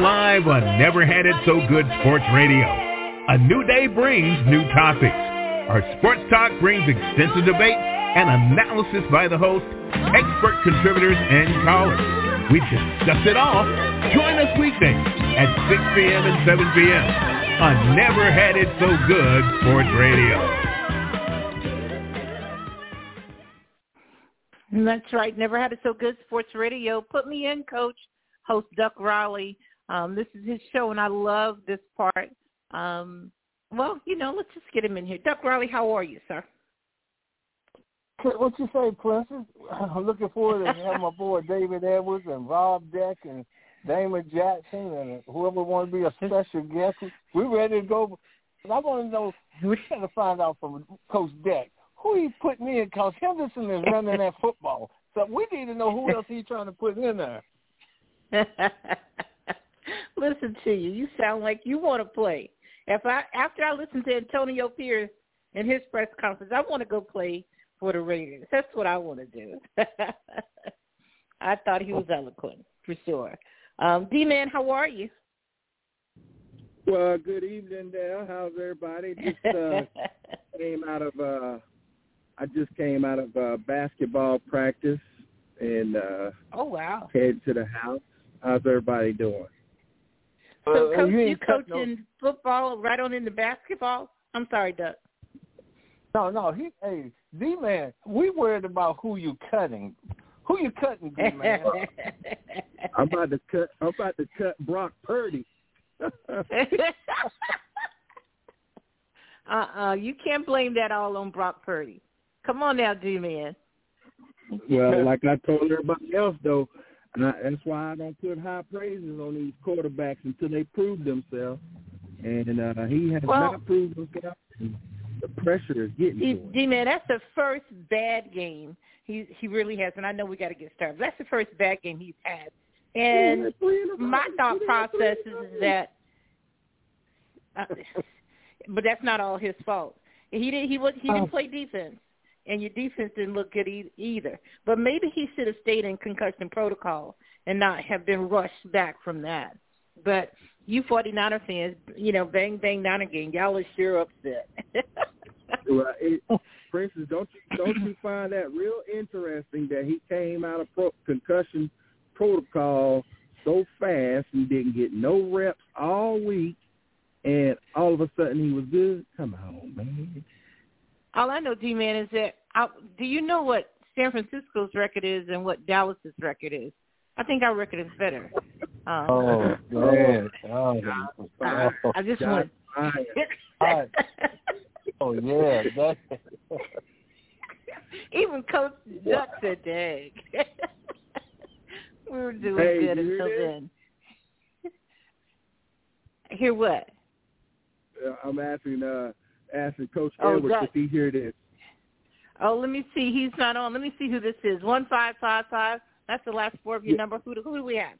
live on Never Had It So Good Sports Radio. A new day brings new topics. Our sports talk brings extensive debate and analysis by the host, expert contributors, and callers. We discuss it all. Join us weekdays at 6 p.m. and 7 p.m. on Never Had It So Good Sports Radio. That's right. Never had it so good. Sports Radio. Put me in, Coach. Host Duck Riley. Um, this is his show, and I love this part. Um, well, you know, let's just get him in here. Duck Riley, how are you, sir? What you say, Princess? I'm looking forward to having my boy David Edwards and Rob Deck and Damon Jackson and whoever want to be a special guest. We're ready to go. I want to know. We got to find out from Coach Deck who he putting in because Henderson is running that football. So we need to know who else he's trying to put in there. listen to you. You sound like you want to play. If I after I listen to Antonio Pierce in his press conference, I want to go play for the Raiders. That's what I want to do. I thought he was eloquent for sure. Um, D man, how are you? Well, good evening Dale. How's everybody? Just uh, came out of uh, I just came out of uh, basketball practice and uh, oh wow, head to the house. How's everybody doing? So, coach, you, you coaching no. football right on into basketball? I'm sorry, Doug. No, no, he. Hey, D man, we worried about who you cutting. Who you cutting, D man? I'm about to cut. I'm about to cut Brock Purdy. uh-uh, you can't blame that all on Brock Purdy. Come on now, D man. Well, like I told everybody else though, and I, that's why I don't put high praises on these quarterbacks until they prove themselves. And uh, he has well, not proved himself. The pressure is getting. D man, that's the first bad game he he really has, and I know we got to get started. That's the first bad game he's had. And my thought process is that, uh, but that's not all his fault. He did he was he didn't play defense and your defense didn't look good e- either. But maybe he should have stayed in concussion protocol and not have been rushed back from that. But you 49er fans, you know, bang bang down again. Y'all are sure upset. well, it, Princess, don't you don't you find that real interesting that he came out of pro- concussion protocol so fast and didn't get no reps all week, and all of a sudden he was good? Come on, man. All I know, D-Man, is that I, do you know what San Francisco's record is and what Dallas's record is? I think our record is better. Um, oh man! Oh, I, I just want. oh yeah, that. Even Coach Duck said, "Dang, we were doing hey, good until then." Hear what? Uh, I'm asking. uh asking Coach oh, Edwards if he hear this. Oh, let me see. He's not on. Let me see who this is. One five five five. That's the last four of your Yeah. number. Who do, who do we have?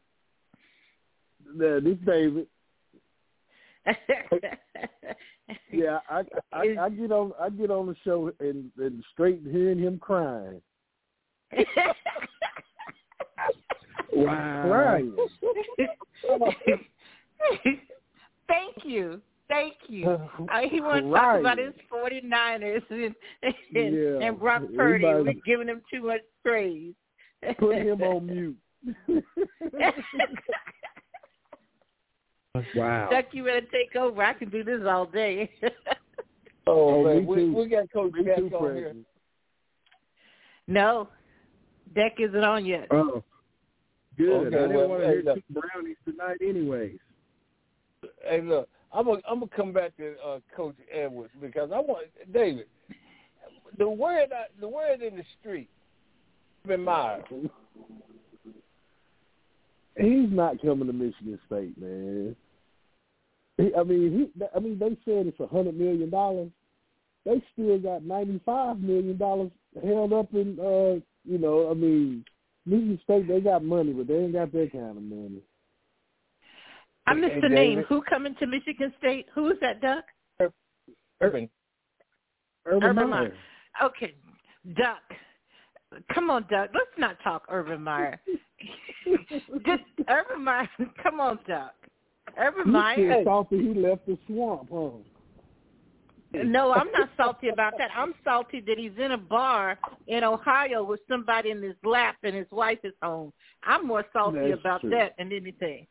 This David. Yeah, I, I Is- I get on I get on the show and, and straight hearing him crying. Wow. Crying. Thank you. Thank you. Uh, he wants to talk about his 49ers and, and, Yeah. and Brock Purdy. We're giving him too much praise. Put him on mute. wow. Duck, you better take over. I can do this all day. Oh, Oh, man, me we, too. we got Coach Me Beck too, on here. No, Deck isn't on yet. Oh, good. Okay, I didn't well, want to hey, hear look. two brownies tonight, anyways. Hey, look, I'm gonna I'm come back to uh, Coach Edwards because I want David. The word I- the word in the street, Urban Meyer. He's not coming to Michigan State, man. He, I mean, he. I mean, they said it's a hundred million dollars. They still got ninety five million dollars held up in. uh You know, I mean, Michigan State they got money, but they ain't got that kind of money. I missed the name. Who coming to Michigan State? Who is that, Duck? Urban. Urban, Urban Meyer. Meyer. Okay, Duck. Come on, Duck. Let's not talk Urban Meyer. Just Urban Meyer. Come on, Duck. Urban Meyer. salty he left the swamp, huh? No, I'm not salty about that. I'm salty that he's in a bar in Ohio with somebody in his lap and his wife is home. I'm more salty That's about true. that than anything.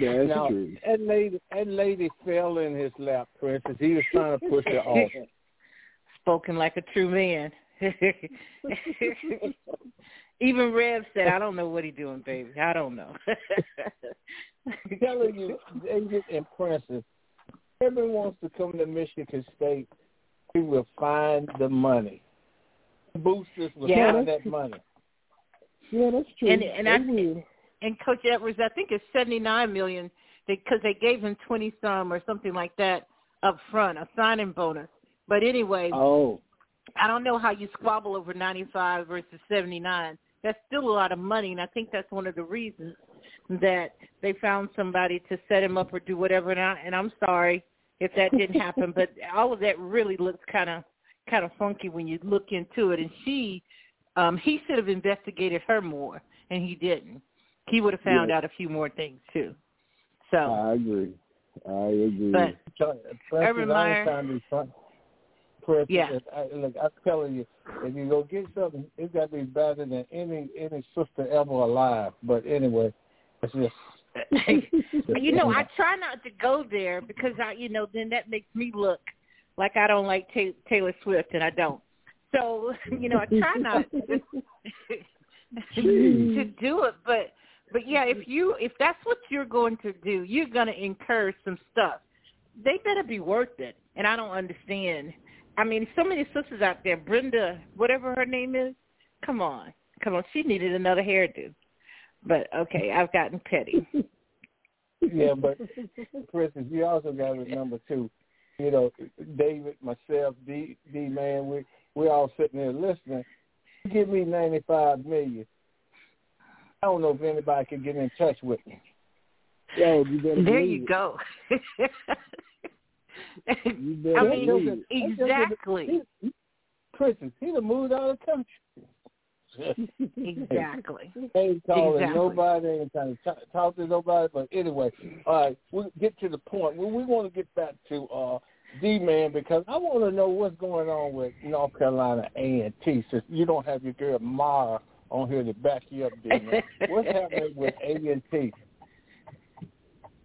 That's now, true. that lady, that lady fell in his lap, Princess. He was trying to push her off. Spoken like a true man. Even Rev said, "I don't know what he's doing, baby. I don't know." I'm telling you, David and Princess, everyone wants to come to Michigan State. We will find the money. Boosters will Yeah. find that money. Yeah, that's true. And- and I- will. And Coach Edwards, I think it's seventy nine million because they gave him twenty some or something like that up front, a signing bonus. But anyway, Oh, I don't know how you squabble over 95 versus 79. That's still a lot of money, and I think that's one of the reasons that they found somebody to set him up or do whatever. And, I, and I'm sorry if that didn't happen, but all of that really looks kind of kind of funky when you look into it. And she, um, he should have investigated her more, and he didn't. He would have found Yeah. out a few more things too. So, I agree. I agree. but Princess, uh, Urban I Meyer. ain't trying to be fun. Princess, Yeah. I, look, I'm telling you, if you go get something, it's got to be better than any any sister ever alive. But anyway, it's just you know, I try not to go there because I, you know, then that makes me look like I don't like Ta- Taylor Swift, and I don't. So, you know, I try not to, to do it, but but yeah, if you if that's what you're going to do, you're going to incur some stuff. They better be worth it, and I don't understand. I mean, so many sisters out there, Brenda, whatever her name is, come on, come on, she needed another hairdo. But okay, I've gotten petty. yeah. But Princess, you also got to remember too. You know, David, myself, D, D man, we we all sitting there listening. Give me ninety five million. I don't know if anybody can get in touch with me. Yo, you better There you it. go. You better I mean, exactly, He, Princess, he done moved out of the country. exactly. ain't calling Exactly. nobody, ain't trying to talk, to nobody. But anyway, all right, we'll get to the point. We, we want to get back to uh, D man because I want to know what's going on with North Carolina A and T. Since you don't have your girl Mara on here to back you up, D what's happening with A and T?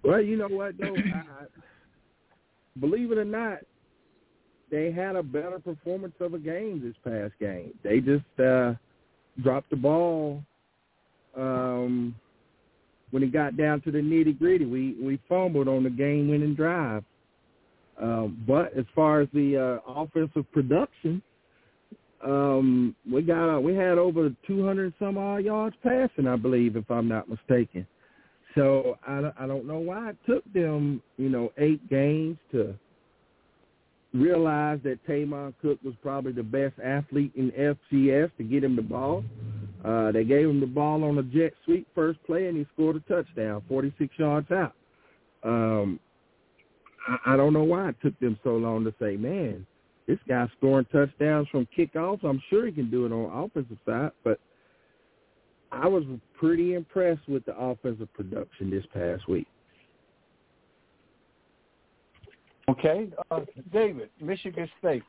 Well, you know what though, I, I, believe it or not, they had a better performance of a game this past game. They just uh dropped the ball um when it got down to the nitty gritty. We we fumbled on the game winning drive. Um, but as far as the uh, offensive production, um, we got uh, we had over 200 some odd yards passing, I believe, if I'm not mistaken. So I, I don't know why it took them, you know, eight games to realize that Tamon Cook was probably the best athlete in FCS to get him the ball. Uh, they gave him the ball on a jet sweep first play, and he scored a touchdown, 46 yards out. Um, I, I don't know why it took them so long to say, man, this guy's scoring touchdowns from kickoffs. I'm sure he can do it on offensive side, but I was pretty impressed with the offensive production this past week. Okay, uh, David, Michigan State.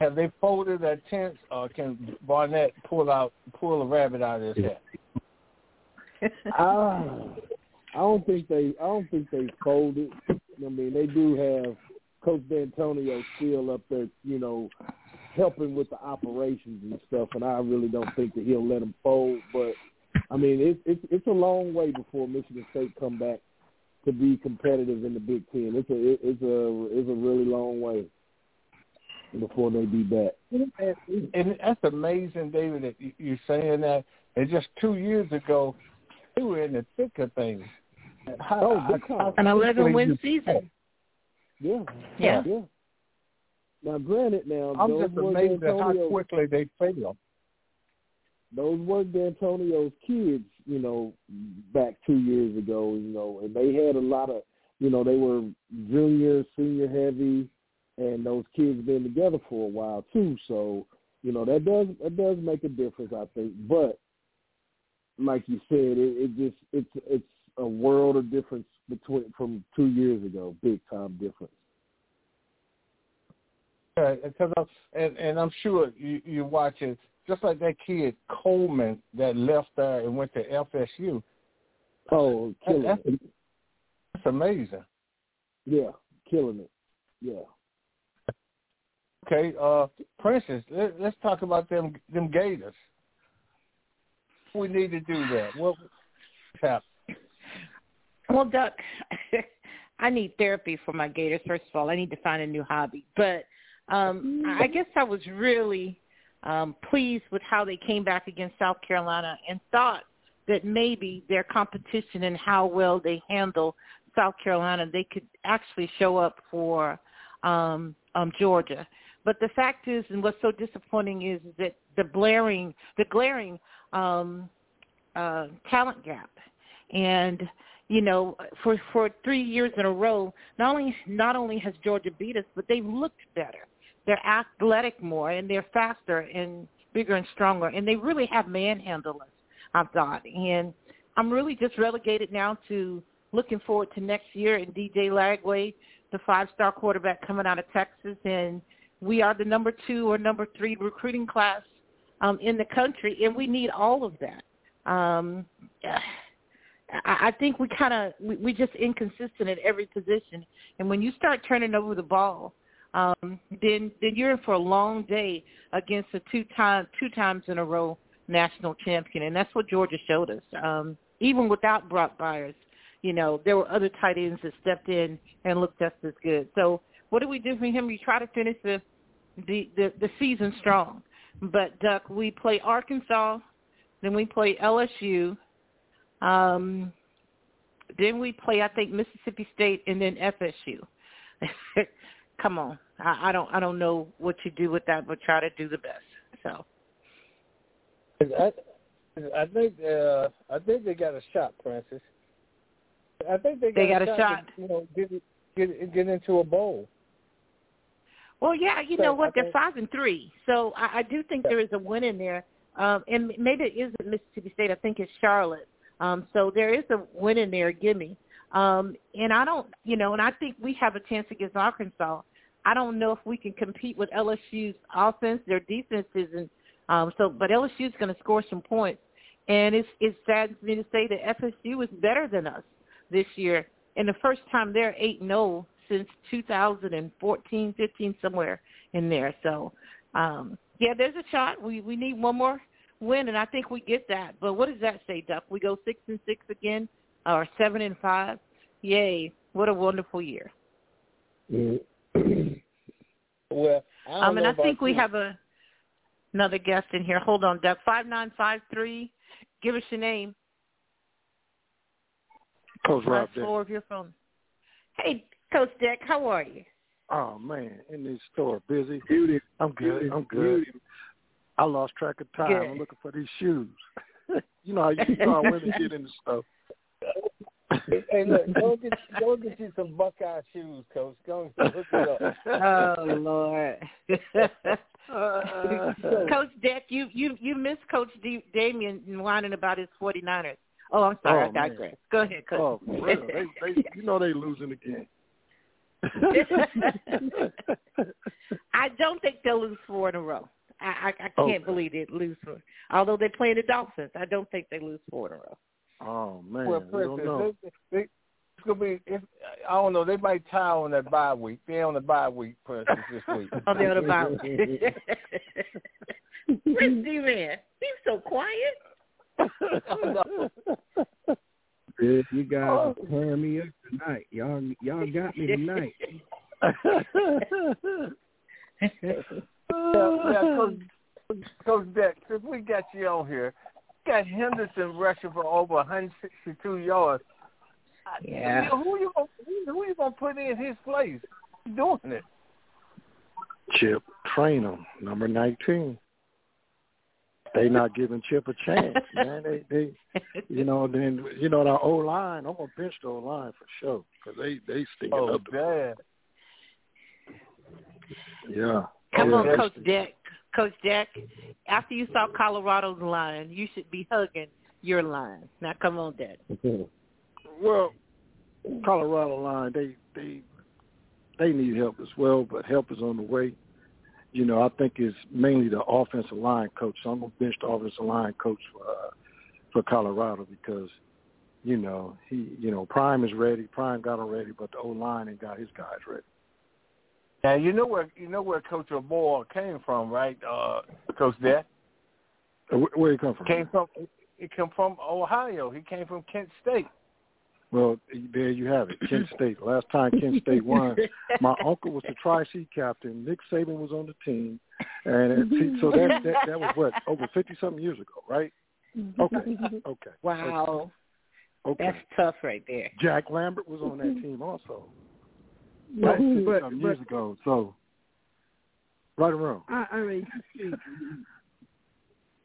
Have they folded their tents, or can Barnett pull out pull a rabbit out of his hat? Ah, I don't think they. I don't think they folded. I mean, they do have Coach D'Antonio still up there, you know, helping with the operations and stuff. And I really don't think that he'll let them fold. But I mean, it's it's it's a long way before Michigan State come back to be competitive in the Big Ten. It's a it- it's a it's a really long way before they be back. And that's amazing, David, that you- you're saying that. And just two years ago, they were in the thick of things. Oh, how, Oh, big how An 11 quickly win you- season. Yeah, Yeah. yeah. Now, granted, now I'm just amazed at how quickly they fail. those were D'Antonio's kids, you know, back two years ago, you know, and they had a lot of, you know, they were junior, senior heavy, and those kids been together for a while too. So, you know, that does that does make a difference, I think. But like you said, it, it just it's it's a world of difference between from two years ago. Big time difference. Right, because I'm, and and I'm sure you you watching just like that kid Coleman that left there and went to FSU. Oh, killing that's, it. That's amazing. Yeah, killing it. Yeah. Okay, uh, Princess, let, let's talk about them them Gators. We need to do that. What happened? Well, Duck, I need therapy for my Gators. First of all, I need to find a new hobby. But um, I guess I was really um, pleased with how they came back against South Carolina and thought that maybe their competition and how well they handle South Carolina, they could actually show up for um, um, Georgia. But the fact is, and what's so disappointing is, is that the blaring, the glaring um, uh, talent gap, and you know, for for three years in a row, not only not only has Georgia beat us, but they've looked better. They're athletic more, and they're faster and bigger and stronger, and they really have manhandled us. I've thought, and I'm really just relegated now to looking forward to next year and DJ Lagway, the five-star quarterback coming out of Texas, and we are the number two or number three recruiting class um, in the country, and we need all of that. Um, I, think we kind of we, we just inconsistent at every position, and when you start turning over the ball, um, then then you're in for a long day against a two time two times in a row national champion, and that's what Georgia showed us. Um, even without Brock Bowers, you know there were other tight ends that stepped in and looked just as good. So what do we do for him? We try to finish the the the, the season strong. But Duck, we play Arkansas, then we play LSU, um, then we play I think Mississippi State, and then FSU. Come on, I, I don't I don't know what you do with that, but try to do the best. So. I, I think uh, I think they got a shot, Francis. I think they got, they got a, a shot. To, you know, get get get into a bowl. Well, yeah, you so know what? I They're think, five and three, so I, I do think there is a win in there. Um, and maybe it isn't Mississippi State. I think it's Charlotte. Um, so there is a win in there. Give me. Um, and I don't, you know, and I think we have a chance against Arkansas. I don't know if we can compete with LSU's offense. Their defense isn't. Um, so, but LSU's going to score some points. And it's it's sad for me to say that FSU is better than us this year. And the first time they're eight zero since 2014, 15, somewhere in there. So, um, yeah, there's a shot. We we need one more win, and I think we get that. But what does that say, Duck? We go six and six again, or seven and five? Yay! What a wonderful year. Well, I don't um, and know I think we you. have a another guest in here. Hold on, Duck. Five nine five three. Give us your name. Coach Rob. Last floor of your phone. Hey, Coach Deck, how are you? Oh man, in this store, busy. Beauty. I'm good. Beauty. I'm good. Beauty. I lost track of time. Good. I'm looking for these shoes. you know how you know how women get into stuff. Hey, look, go get go get you some Buckeye shoes, Coach. Go and hook it up. Oh Lord. Coach Deck, you you you missed Coach D- Damien whining about his 49ers. Oh, I'm sorry, Oh, I man. digress. Go ahead, Coach. Oh, for. They, they, you know they losing again. I don't think they'll lose four in a row. I I, I can't believe they lose four. Although they're playing the Dolphins, I don't think they lose four in a row. oh man, well, we don't know. Princess, they, they, it's gonna be. If, I don't know. They might tie on that bye week. They're on the bye week, Princess, this week. Oh, they're on the bye week. Where's D-Man? He's so quiet. If you guys Oh. turn me up tonight, y'all y'all got me tonight. Yeah, yeah, Coach, Coach Deck, since we got you on here, we got Henderson rushing for over 162 yards. Yeah. Who you gonna who, who you gonna put in his place? Doing it. Chip Trayanum, number nineteen. They not giving Chip a chance, man. They, they, you know, then you know our O line. I'm gonna bench the O line for sure because they they stinking Oh, up. The, damn. yeah. Come on, Coach. Deck. Coach Deck, after you saw Colorado's line, you should be hugging your line. Now, come on, Deck. Well, Colorado line, they they they need help as well, but help is on the way. You know, I think it's mainly the offensive line coach. So I'm gonna bench the offensive line coach for uh, for Colorado because you know he you know Prime is ready. Prime got him ready, but the O line ain't got his guys ready. Now you know where you know where Coach O'Boyle came from, right, uh, Coach Dad? Uh, where, where he come from? Came from he came from Ohio. He came from Kent State. Well, there you have it. Kent State. Last time Kent State won, my uncle was the Tri-C captain. Nick Saban was on the team, and it, so that, that that was what over fifty something years ago, right? Okay, okay. Wow, okay. that's tough right there. Jack Lambert was on that team also. But, but, some but years ago, so right or wrong. I, I mean,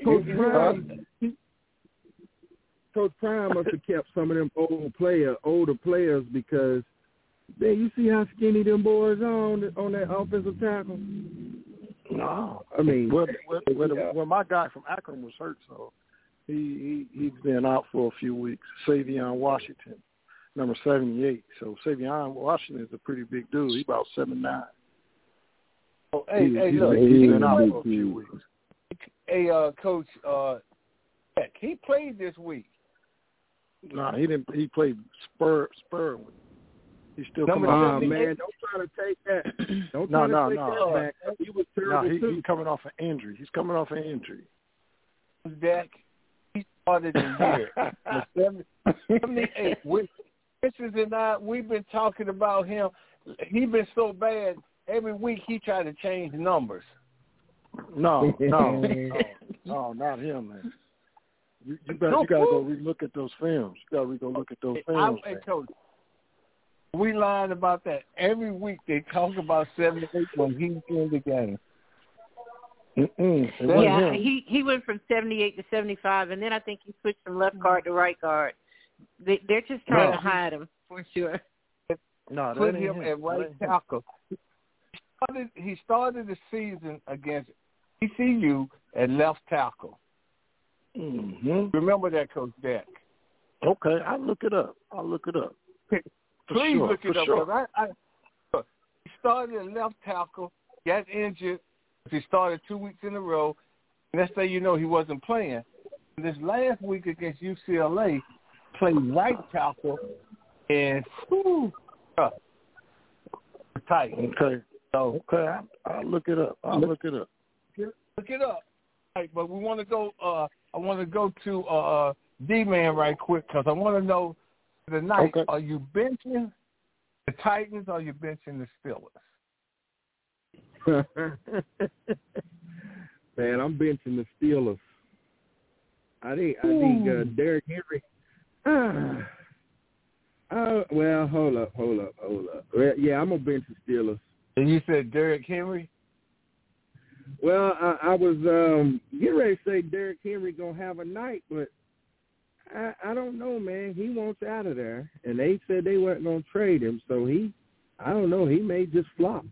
Coach Prime, Coach Prime must have kept some of them old player, older players because man, you see how skinny them boys are on the, on that offensive tackle. No, I mean, well, well, well, yeah. well, my guy from Akron was hurt, so he, he he's been out for a few weeks. Savion Washington, number seventy-eight. So Savion Washington is a pretty big dude. He's about seven nine. Oh, hey, he, hey, he's, look, he's he been out played- for a few weeks. Hey, uh, Coach, uh, Heck, he played this week. No, he didn't. He played spur spur. He's still Number coming. uh, man, don't try to take that. Don't No, to no, take no. that back. He was No, terrible he, too. he's coming off an injury. He's coming off an injury. Dak, he started the year. with 70 78. We, Christians and I, we've been talking about him. He been so bad. Every week he tried to change numbers. No, no, no, no, not him, man. You, you better you gotta go relook at those films. You gotta go look at those I, films. hey, man. Coach, we lied about that. Every week they talk about 78 when he's in the game. Yeah, him. he he went from seventy eight to seventy five, and then I think he switched from left mm. guard to right guard. They, they're just trying No. to hide him for sure. no, that Put ain't him him. at right him. tackle. He started, he started the season against ECU at left tackle. Mhm. Remember that, Coach Dak. Okay, I'll look it up. I'll look it up. Please sure, look it up. sure. 'cause I, I, he started at left tackle, got injured. He started two weeks in a row. And let's say you know he wasn't playing. This last week against UCLA, played right tackle, and whew, uh, tight. Okay, So okay, I, I'll look it up. I'll look it up. look it up. Right, but we want to go. Uh, I want to go to uh, D man right quick because I want to know tonight. Okay. Are you benching the Titans? or Are you benching the Steelers? Man, I'm benching the Steelers. I think I think uh, Derrick Henry. Uh, Oh well, hold up, hold up, hold up. Well, yeah, I'm gonna bench the Steelers. And you said Derrick Henry. Well, I, I was um getting ready to say Derrick Henry gonna have a night, but I I don't know, man. He wants out of there, and they said they weren't gonna trade him, so he, I don't know, he may just flop.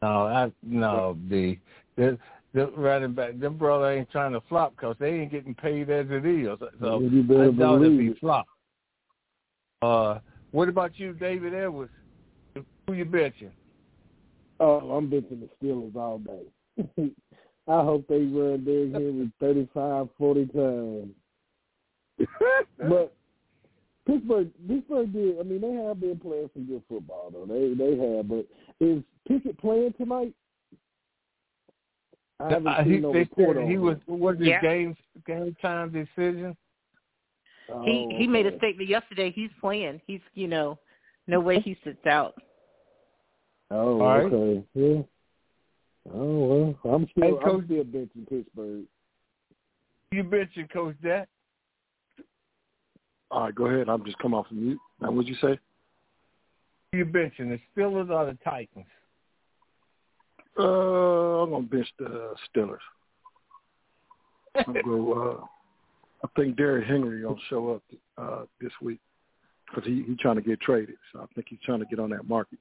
No, I no the the the running back. Them brother ain't trying to flop because they ain't getting paid as it is. So You I doubt if he flop. Uh, what about you, David Edwards? Who you betting? Oh, I'm benching the Steelers all day. I hope they run Derrick Henry 35, 40 times. But Pittsburgh, Pittsburgh did. I mean, they have been playing some good football, though. They they have. But is Pickett playing tonight? I haven't Uh, seen he, no they report said on he was was his Yeah. game game time decision. Oh, he he made a statement yesterday. He's playing. He's you know, no way he sits out. Oh, All right. okay. Yeah. Oh well, I'm still Hey, Coach- I'm still benching Pittsburgh. You betting, Coach that? All right, go ahead. I'm just come off of mute. Now, what'd you say? You benching the Steelers or the Titans? Uh, I'm gonna bench the Steelers. I'm gonna go. Uh, I think Derrick Henry gonna show up uh, this week because he he's trying to get traded. So I think he's trying to get on that market.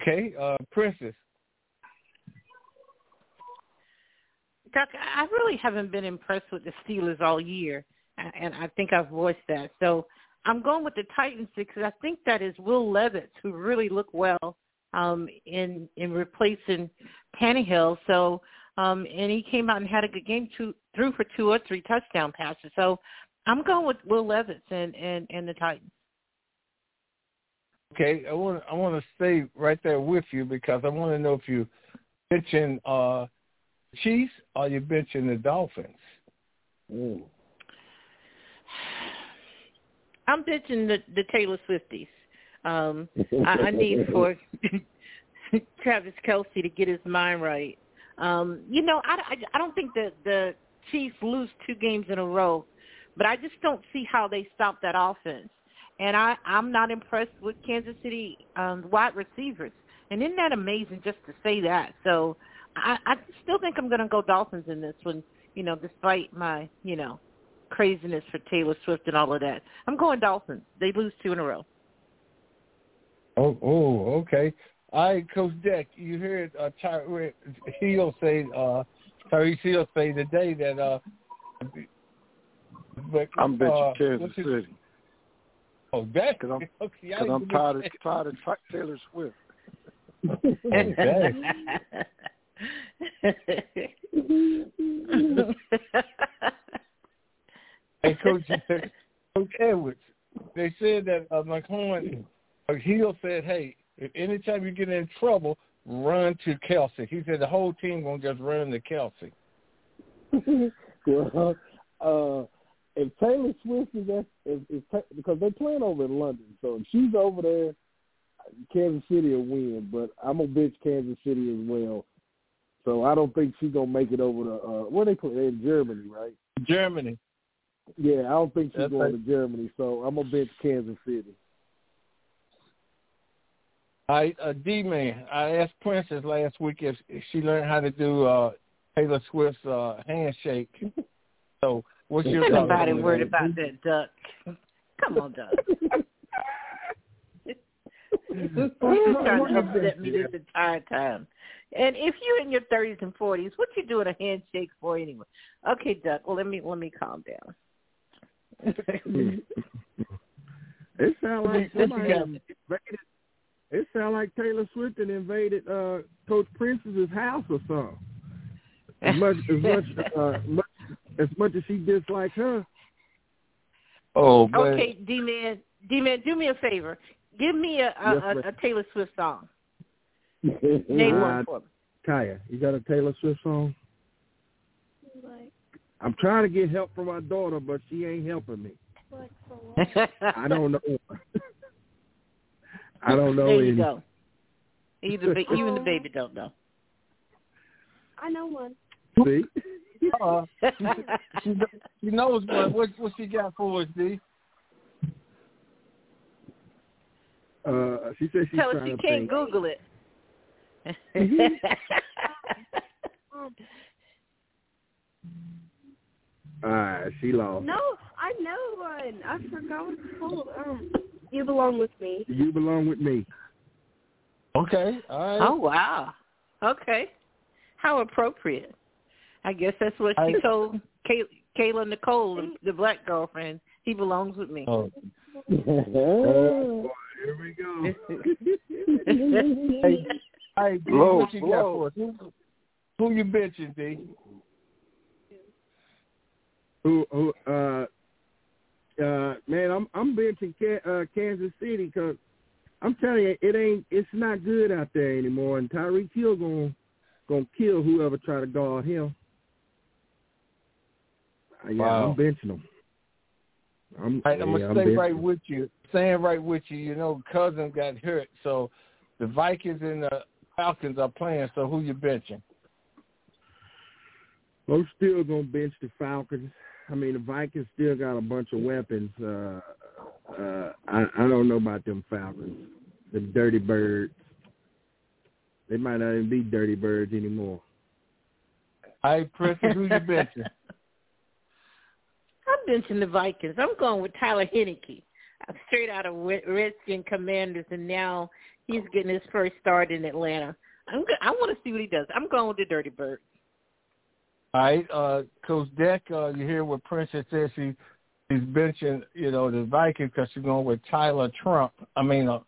Okay, uh, Princess. Doc, I really haven't been impressed with the Steelers all year. and I think I've voiced that. So I'm going with the Titans because I think that is Will Levis who really looked well um, in in replacing Tannehill. So um, and he came out and had a good game, two, threw for two or three touchdown passes. So I'm going with Will Levis and and, and the Titans. Okay, I want I want to stay right there with you because I want to know if you benching uh, Chiefs or you benching the Dolphins. Mm. I'm bitching the, the Taylor Swifties. Um, I, I need for Travis Kelce to get his mind right. Um, you know, I, I, I don't think that the Chiefs lose two games in a row, but I just don't see how they stop that offense. And I, I'm not impressed with Kansas City um, wide receivers. And isn't that amazing just to say that? So I, I still think I'm going to go Dolphins in this one, you know, despite my, you know, craziness for Taylor Swift and all of that. I'm going Dolphins. They lose two in a row. Oh, oh, okay. All right, Coach Deck, you heard uh, Ty- Hill say, uh, Tyreek Hill say today that uh, but, I'm betting uh, Kansas City. Oh, that because I'm, okay, cause I'm tired of, tired of Taylor Swift. hey, Coach, Coach Edwards, they said that uh, McCoy, uh, Hill said, hey, if anytime you get in trouble, run to Kelce. He said the whole team gonna just run to Kelce. well, uh, if Taylor Swift is at, if, if, because they're playing over in London, so if she's over there, Kansas City will win. But I'm gonna bitch Kansas City as well. So I don't think she's gonna make it over to uh, where they play in Germany, right? Germany. Yeah, I don't think she's That's going right. to Germany. So I'm gonna bench Kansas City. I uh, D man, I asked Princess last week if, if she learned how to do uh, Taylor Swift's uh, handshake. So what's your Ain't thoughts nobody on worried about that duck. Come on, duck. You're trying to upset me this entire time. And if you're in your thirties and forties, what you doing a handshake for anyway? Okay, Duck. Well, let me let me calm down. It sounds like somebody got? Invaded. It sounds like Taylor Swift had invaded uh, Coach Princess's house or something. As much as much, uh, much as much as she disliked her. Oh, but okay, D man, D man, do me a favor. Give me a a, Yes, a, a Taylor Swift song. Name Uh, one for me. Kaya, you got a Taylor Swift song? I'm trying to get help from my daughter, but she ain't helping me. I don't know. I don't know there any. you go. Either ba- you and the baby don't know. I know one. See? uh, she, she knows what what what she got for us, D. Uh, she said she's Tell her trying she to can't think. Google it. Um, All right, she lost. no, I know one. I forgot what it's called. Um, you belong with me. You belong with me. Okay, all right. oh wow. Okay. How appropriate. I guess that's what she I- told Kay- Kayla Nicole, the, the black girlfriend. He belongs with me. Oh. Oh, here we go. Hey, hey, Blow, what you got for us? Who, who you bitching, D? who, who, uh, uh, man, I'm I'm benching Ka- uh, Kansas City because I'm telling you, it ain't, it's not good out there anymore. And Tyreek Hill gonna gonna kill whoever try to guard him. Uh, yeah, Wow. I'm benching him. I'm, Right, I'm yeah, gonna I'm stay right him. with you. Staying right with you. You know, cousin got hurt, so the Vikings and the Falcons are playing. So who you benching? I'm still gonna bench the Falcons. I mean, the Vikings still got a bunch of weapons. Uh, uh, I, I don't know about them Falcons, the Dirty Birds. They might not even be Dirty Birds anymore. All right, Princess, who you benching? I'm benching the Vikings. I'm going with Tyler Heinicke, straight out of Red- Redskin Commanders, and now he's getting his first start in Atlanta. I'm go- I want to see what he does. I'm going with the Dirty Bird. All right, uh, Coach Deck, uh, you hear what Princess said? She he's benching, you know, the Vikings because he's going with Tyler Trump. I mean, uh,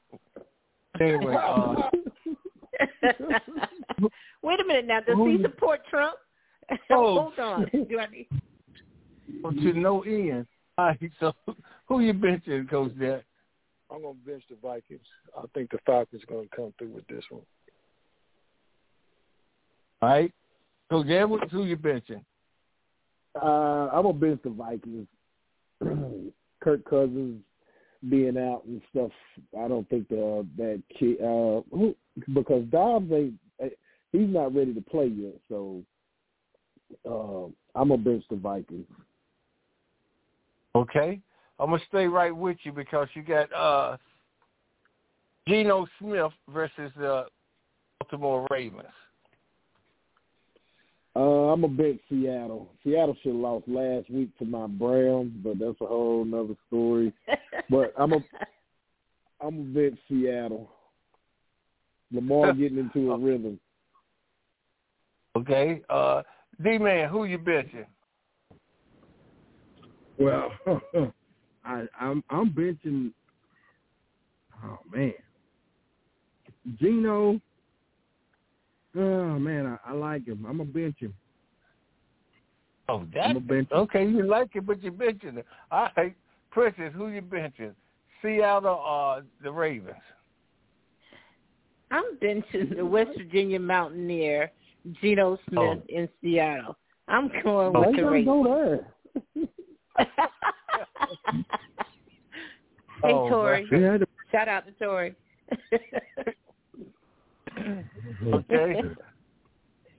anyway. Uh, Wait a minute now. Does he support Trump? Oh, Hold on. Do I need... to no end. All right, so who you benching, Coach Jack? I'm gonna bench the Vikings. I think the Falcons are gonna come through with this one. All right. Coach Edwards, who you benching? Uh, I'm gonna bench the Vikings. Kirk Cousins being out and stuff. I don't think the that kid uh, who, because Dobbs ain't he's not ready to play yet. So uh, I'm gonna bench the Vikings. Okay. I'm gonna stay right with you because you got uh Geno Smith versus the Baltimore Ravens. Uh, I'm a big Seattle. Seattle should have lost last week to my Browns, but that's a whole nother story. but I'm a I'm a big Seattle. Lamar getting into a rhythm. Okay. Uh D man, who you benching? Well, I, I'm I'm benching. Oh man, Geno. Oh man, I, I like him. I'm a bench him. Oh, that a bench okay. You like it, but you're benching it. All right, Princess, who you benching? Seattle or the Ravens? I'm benching the West Virginia Mountaineer, Geno Smith Oh. in Seattle. I'm going Why with the you Ravens. go there? hey, Oh, Tori. They Shout out to Tori. Okay.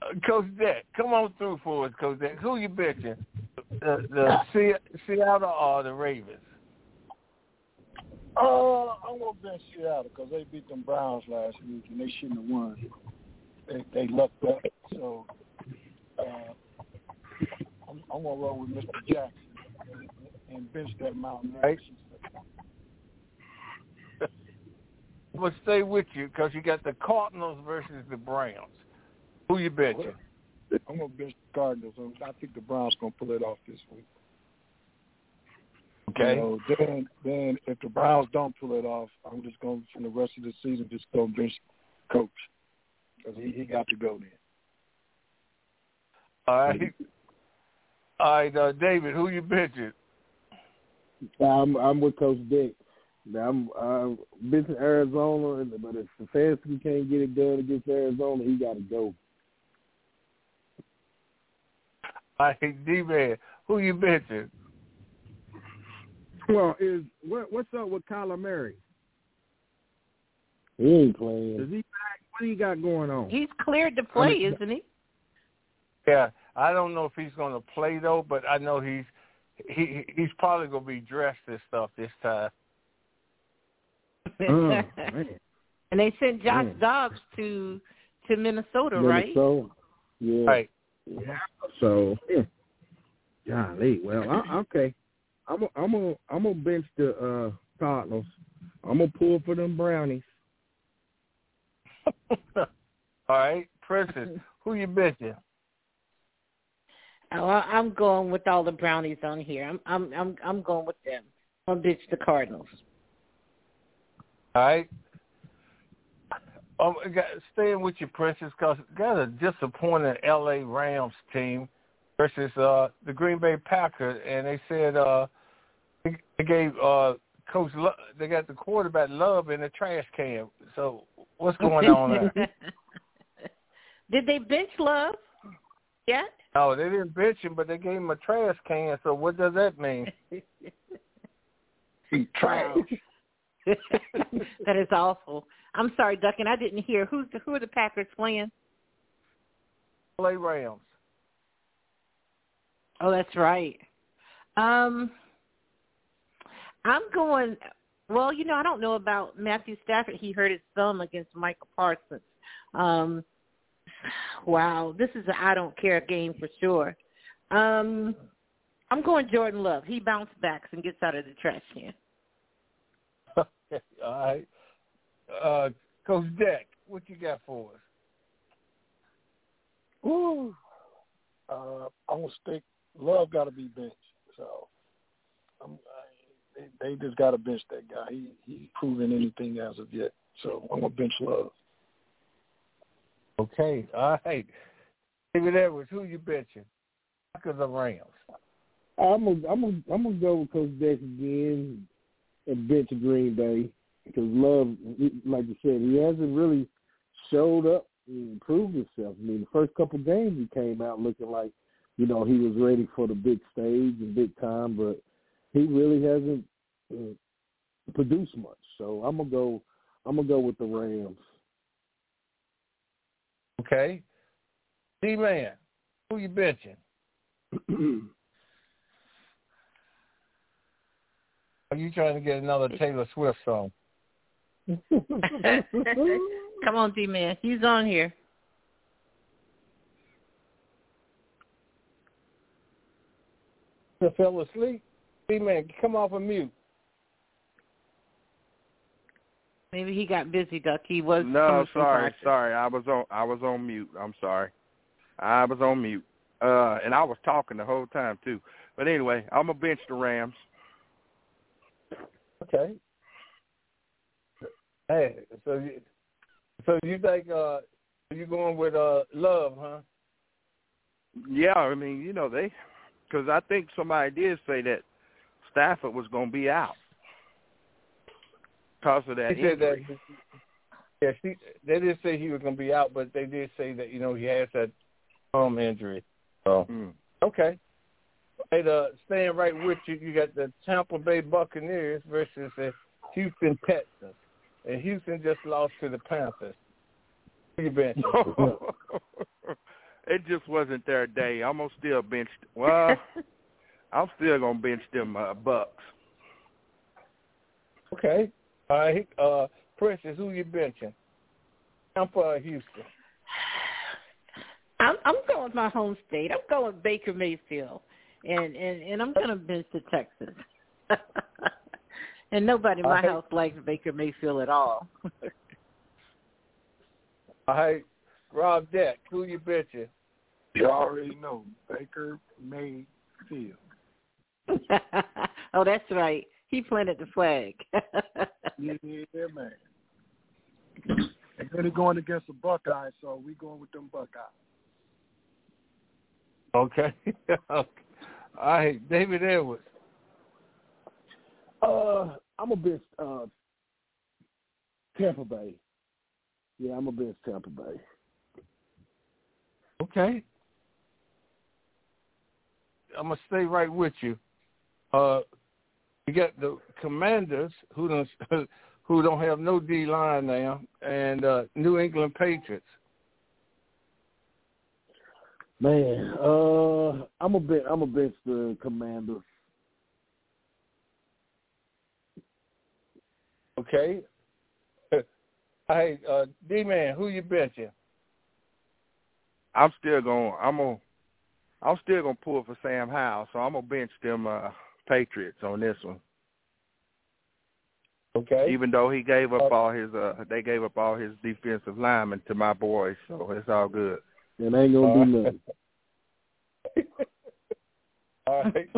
Uh, Coach Deck, come on through for us, Coach Deck. Who you benching? The, the Se- Seattle or the Ravens? Uh, I'm gonna bench Seattle because they beat them Browns last week and they shouldn't have won. They they lucked up. So uh, I'm, I'm gonna roll with Mr. Jackson and bench that Mountain Right. I'm gonna stay with you because you got the Cardinals versus the Browns. Who you benching? I'm gonna bench the Cardinals. I think the Browns gonna pull it off this week. Okay. You know, then then if the Browns don't pull it off, I'm just going from the rest of the season just go bench coach because he he got to go then. All right. All right, uh, David, who you benching? I'm I'm with Coach Dick. Now, I'm I'm benching Arizona, and- but if Stefanski can't get it done against Arizona, he got to go. All right, D-Man, who you benching? Well, is what what's up with Kyler Murray? He ain't playing. Is he back? What do you got going on? He's cleared to play, isn't he? Yeah, I don't know if he's going to play though, but I know he's he he's probably going to be dressed and stuff this time. Oh, and they sent Josh Mm. Dobbs to to Minnesota, right? Minnesota. Yeah. Right. Yeah. So, yeah. golly. Well, I, okay. I'm a, I'm a, I'm gonna bench the uh, Cardinals. I'm gonna pull for them brownies. All right, Princess, who you benching? Oh, I- I'm going with all the brownies on here. I'm I'm I'm I'm going with them. I'm bitch the Cardinals. All right. Um, staying with you, Princess, because got a disappointing L.A. Rams team versus uh, the Green Bay Packers, and they said uh, they, gave uh, Coach Lo- they got the quarterback Love in the trash can. So what's going on there? Did they bench Love yet? No, they didn't bench him, but they gave him a trash can. So what does that mean? He trash. That is awful. I'm sorry, Duncan. I didn't hear who's the, who are the Packers playing. Play Rams. Oh, that's right. Um, I'm going. Well, you know, I don't know about Matthew Stafford. He hurt his thumb against Micah Parsons. Um, wow, this is I don't care game for sure. Um, I'm going Jordan Love. He bounce backs and gets out of the trash can. All right. Uh, Coach Deck, what you got for us? Ooh. Uh, I'm gonna stick. Love got to be benched. So I'm, I, they, they just got to bench that guy. He he's proven anything as of yet. So I'm gonna bench Love. Okay, all right. David Edwards, who you benching? Packers or Rams? I'm gonna I'm gonna I'm gonna go with Coach Deck again and bench Green Bay because Love, like you said, he hasn't really showed up and improved himself. I mean, the first couple games he came out looking like you know he was ready for the big stage and big time, but he really hasn't uh, produced much. So I'm gonna go I'm gonna go with the Rams. Okay. D man, who you benching? Are you trying to get another Taylor Swift song? Come on, D man. He's on here. I fell asleep. D man, come off of mute. Maybe he got busy, Duck. He was No, coming from sorry, sorry. I was on I was on mute. I'm sorry. I was on mute. Uh and I was talking the whole time too. But anyway, I'm gonna bench the Rams. Okay. Hey, so you, so you think uh you going with uh love, huh? Yeah, I mean, you know, they because I think somebody did say that Stafford was going to be out because of that He said that. injury. Yeah, she, they did say he was going to be out, but they did say that you know he has that arm injury. So Mm. okay. Hey, uh, staying right with you, you got the Tampa Bay Buccaneers versus the Houston Texans, and Houston just lost to the Panthers. You benching? it just wasn't their day. I'm gonna still bench. Well, I'm still gonna bench them uh, Bucs. Okay. All right. Uh, Princess, who you benching? Tampa or Houston? I'm I'm going with my home state. I'm going with Baker Mayfield, and and and I'm going to bench the Texans. and nobody in my I house likes Baker Mayfield at all. All right. Rob Deck, who you benching? You already know Baker Mayfield. oh, that's right. He planted the flag. Yeah, man. And then he going against the Buckeyes, so we going with them Buckeyes. Okay. All right. David Edwards. Uh, I'm a bench uh, Tampa Bay. Yeah, I'm a bench Tampa Bay. Okay. I'm gonna stay right with you. Uh, you got the Commanders who don't who don't have no D line now, and uh, New England Patriots. Man, uh, I'm a bench. I'm a bench the Commanders. Okay. Hey, uh, D man, who you benching? I'm still going. I'm gonna. I'm still gonna pull for Sam Howell, so I'm gonna bench them uh, Patriots on this one. Okay. Even though he gave up Uh, all his, uh, they gave up all his defensive linemen to my boys, so it's all good. And ain't gonna All do right. nothing. All right.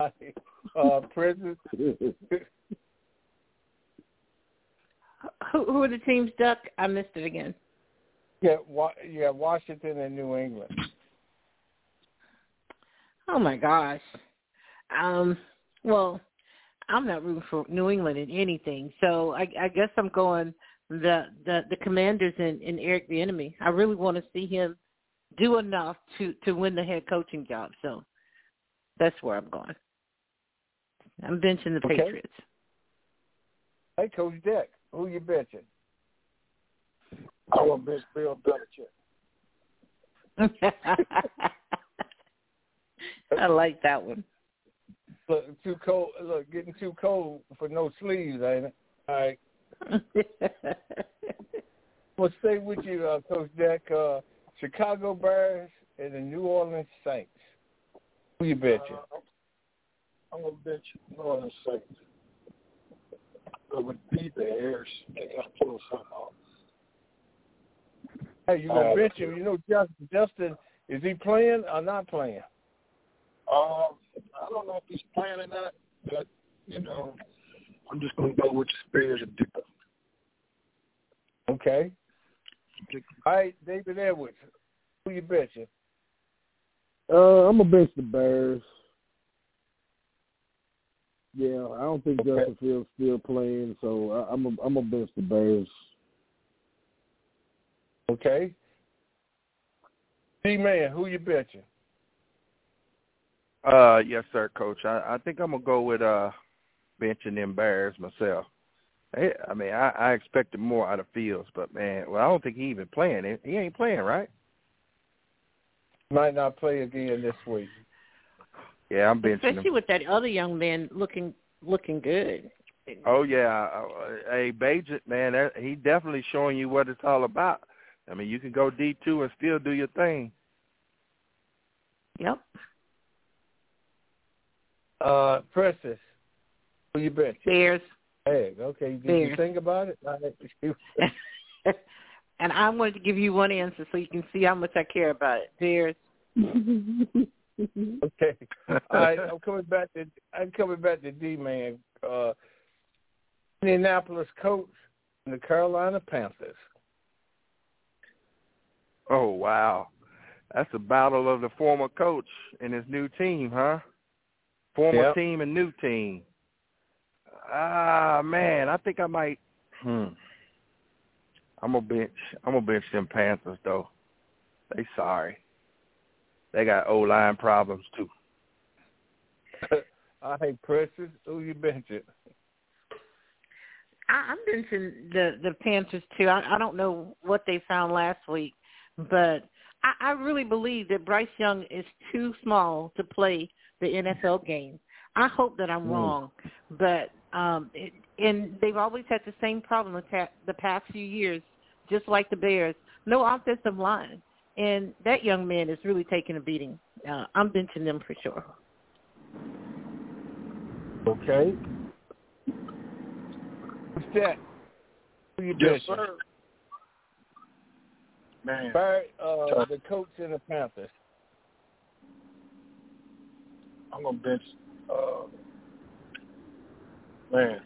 All right. Uh, Princess. who, who are the teams, Duck? I missed it again. Yeah, Wa- yeah, Washington and New England. Oh my gosh. Um. Well, I'm not rooting for New England in anything, so I, I guess I'm going the the the Commanders and, and Eric Bieniemy. I really want to see him do enough to to win the head coaching job. So that's where I'm going. I'm benching the Okay. Patriots. Hey, Coach Dick, who you benching? I want bench Bill Belichick. I like that one. Look, too cold. Look, getting too cold for no sleeves, ain't it? All right. Well, stay with you, uh, Coach Deck. Uh, Chicago Bears and the New Orleans Saints. Who you benching? Uh, I'm going to bench New Orleans Saints. But would beat the Bears, they got to pull something off. Hey, you gonna Uh, bench him? You know, Justin. Justin, is he playing or not playing? Um, I don't know if he's playing or not, but you know, I'm just gonna go with the Bears and Dipper. Okay. All right, David Edwards. Who you betting? Uh, I'm gonna bench the Bears. Yeah, I don't think Okay. Justin Fields still playing, so I, I'm a, I'm gonna bench the Bears. Okay. D man, who you betting? Uh, yes, sir, Coach. I, I think I'm gonna go with uh benching them Bears myself. Hey, I mean, I, I expected more out of Fields, but man, well, I don't think he even playing. He- He ain't playing, right? Might not play again this week. Yeah, I'm benching him. Especially him. with that other young man looking looking good. Oh yeah, uh, hey Bagent, man, that, he definitely showing you what it's all about. I mean, you can go D two and still do your thing. Yep. Uh, Princess, who you betting? Bears. Hey, okay. Did Bears. you think about it? All right. and I wanted to give you one answer so you can see how much I care about it. Bears. okay. All right. I'm coming back to I'm coming back to D man. Uh, Indianapolis Colts and the Carolina Panthers. Oh wow, that's a battle of the former coach and his new team, huh? Former Yep. team and new team. Ah man, I think I might. Hmm. I'm gonna bench. I'm gonna bench them Panthers though. They sorry. They got O line problems too. All right, Princess, who you benching? I, I'm benching the the Panthers too. I, I don't know what they found last week, but I, I really believe that Bryce Young is too small to play the NFL game. I hope that I'm Mm. wrong, but um it, and they've always had the same problem the, pa- the past few years, just like the Bears. No offensive line, and that young man is really taking a beating. Uh, I'm benching them for sure. Okay. What's that? Who you Yes, benching? sir. Man, Barry, uh, the Colts in the Panthers. I'm gonna bench. Uh, man,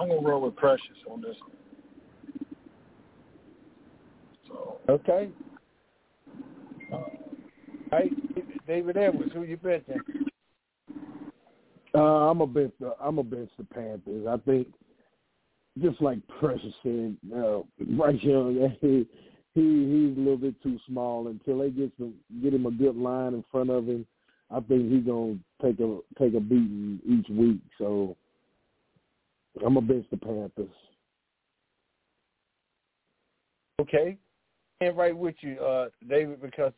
I'm gonna roll with Precious on this. one. So Okay. Uh, all right, David Edwards, who you betting? Uh, I'm a bench the I'm a bench the Panthers. I think just like Precious said, uh, Bryce Young, he, he he's a little bit too small. Until they get some get him a good line in front of him, I think he's gonna take a take a beating each week. So I'm a bench the Panthers. Okay. And right with you, uh, David, because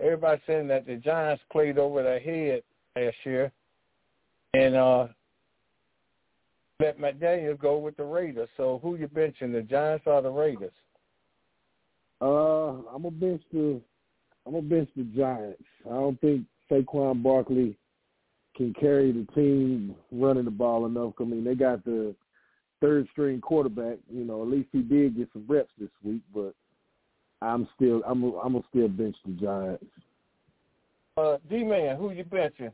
everybody's saying that the Giants played over their head last year, and uh, let McDaniel go with the Raiders. So who you benching, the Giants or the Raiders? Uh, I'm a bench the I'm a bench the Giants. I don't think Saquon Barkley can carry the team running the ball enough. I mean, they got the third string quarterback. You know, at least he did get some reps this week, but I'm still I'm a, I'm gonna still bench the Giants. Uh, D-Man, who you benching?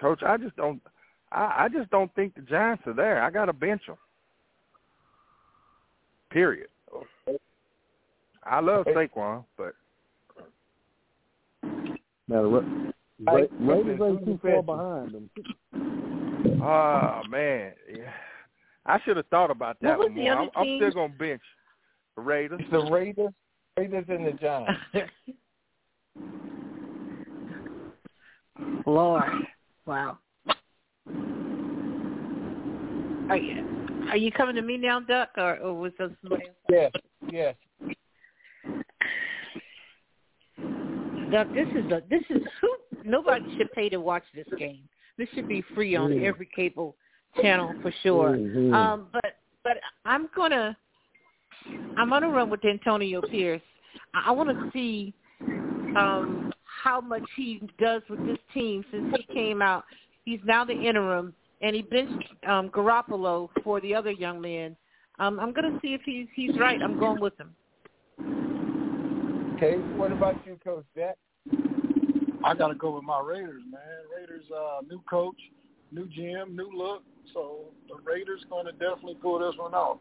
Coach, I just don't. I, I just don't think the Giants are there. I got to bench them. Period. I love Saquon, but Now, the Ra- Ra- Raiders who ain't too far behind them. oh man, yeah. I should have thought about that What was one the more. other I'm, I'm still gonna bench the Raiders. The Raiders, Raiders and the Giants. Lord, wow. Are you, are you coming to me now, Duck, or, or was there somebody else? Yes, yes. Duck, this is a this is who nobody should pay to watch this game. This should be free on Mm. every cable channel for sure. Mhm. Um, but but I'm gonna I'm gonna run with Antonio Pierce. I, I want to see um, how much he does with this team since he came out. He's now the interim, and he benched um, Garoppolo for the other young man. Um, I'm gonna see if he's he's right. I'm going with him. Okay. What about you, Coach Jack? I got to go with my Raiders, man. Raiders, uh, new coach, new GM, new look. So the Raiders going to definitely pull this one off.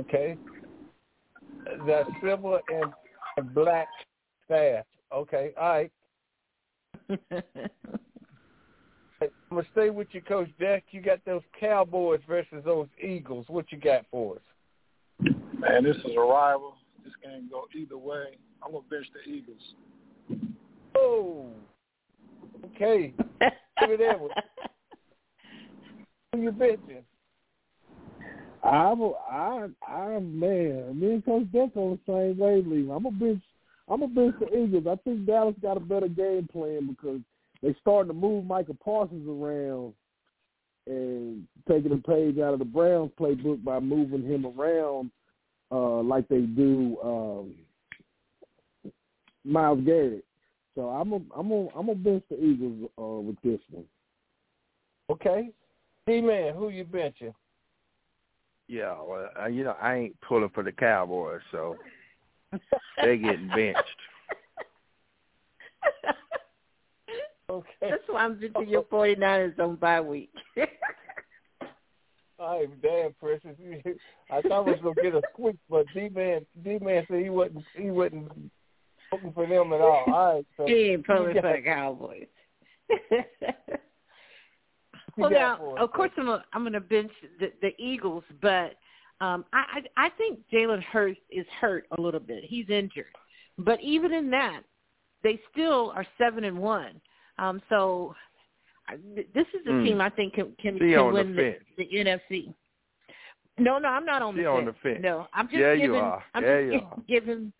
Okay. The silver and black staff. Okay. All right. I'm gonna stay with you, Coach Jack. You got those Cowboys versus those Eagles. What you got for us? Man, this is a rival. This game go either way. I'm gonna bench the Eagles. Oh, okay. David Edwards. Who you benching? I'm a, I I'm man. Me and Coach Deck on the same wavelength. I'm a bench. I'm a bench the Eagles. I think Dallas got a better game plan because they starting to move Micah Parsons around and taking a page out of the Browns playbook by moving him around uh, like they do um, Myles Garrett. So I'm a I'm a I'm gonna bench the Eagles uh, with this one. Okay, D man, who you benching? Yeah, well, uh, you know, I ain't pulling for the Cowboys, so they're getting benched. Okay. That's why I'm benching your 49ers on bye week. I'm damn precious. I thought we was gonna get a quick, but D man, D man said he wasn't, he wasn't looking for them at all. All right, so he ain't pulling for the Cowboys. well, now, of course, I'm a, I'm going to bench the, the Eagles, but um, I, I I think Jalen Hurts is hurt a little bit. He's injured, but even in that, they still are seven and one. Um, so this is a Mm. team I think can can, See can on the win the, fence. the NFC. No, no, I'm not on See the on fence. the fence. No, I'm just Yeah, you are. I'm Yeah, just you gi- are. giving.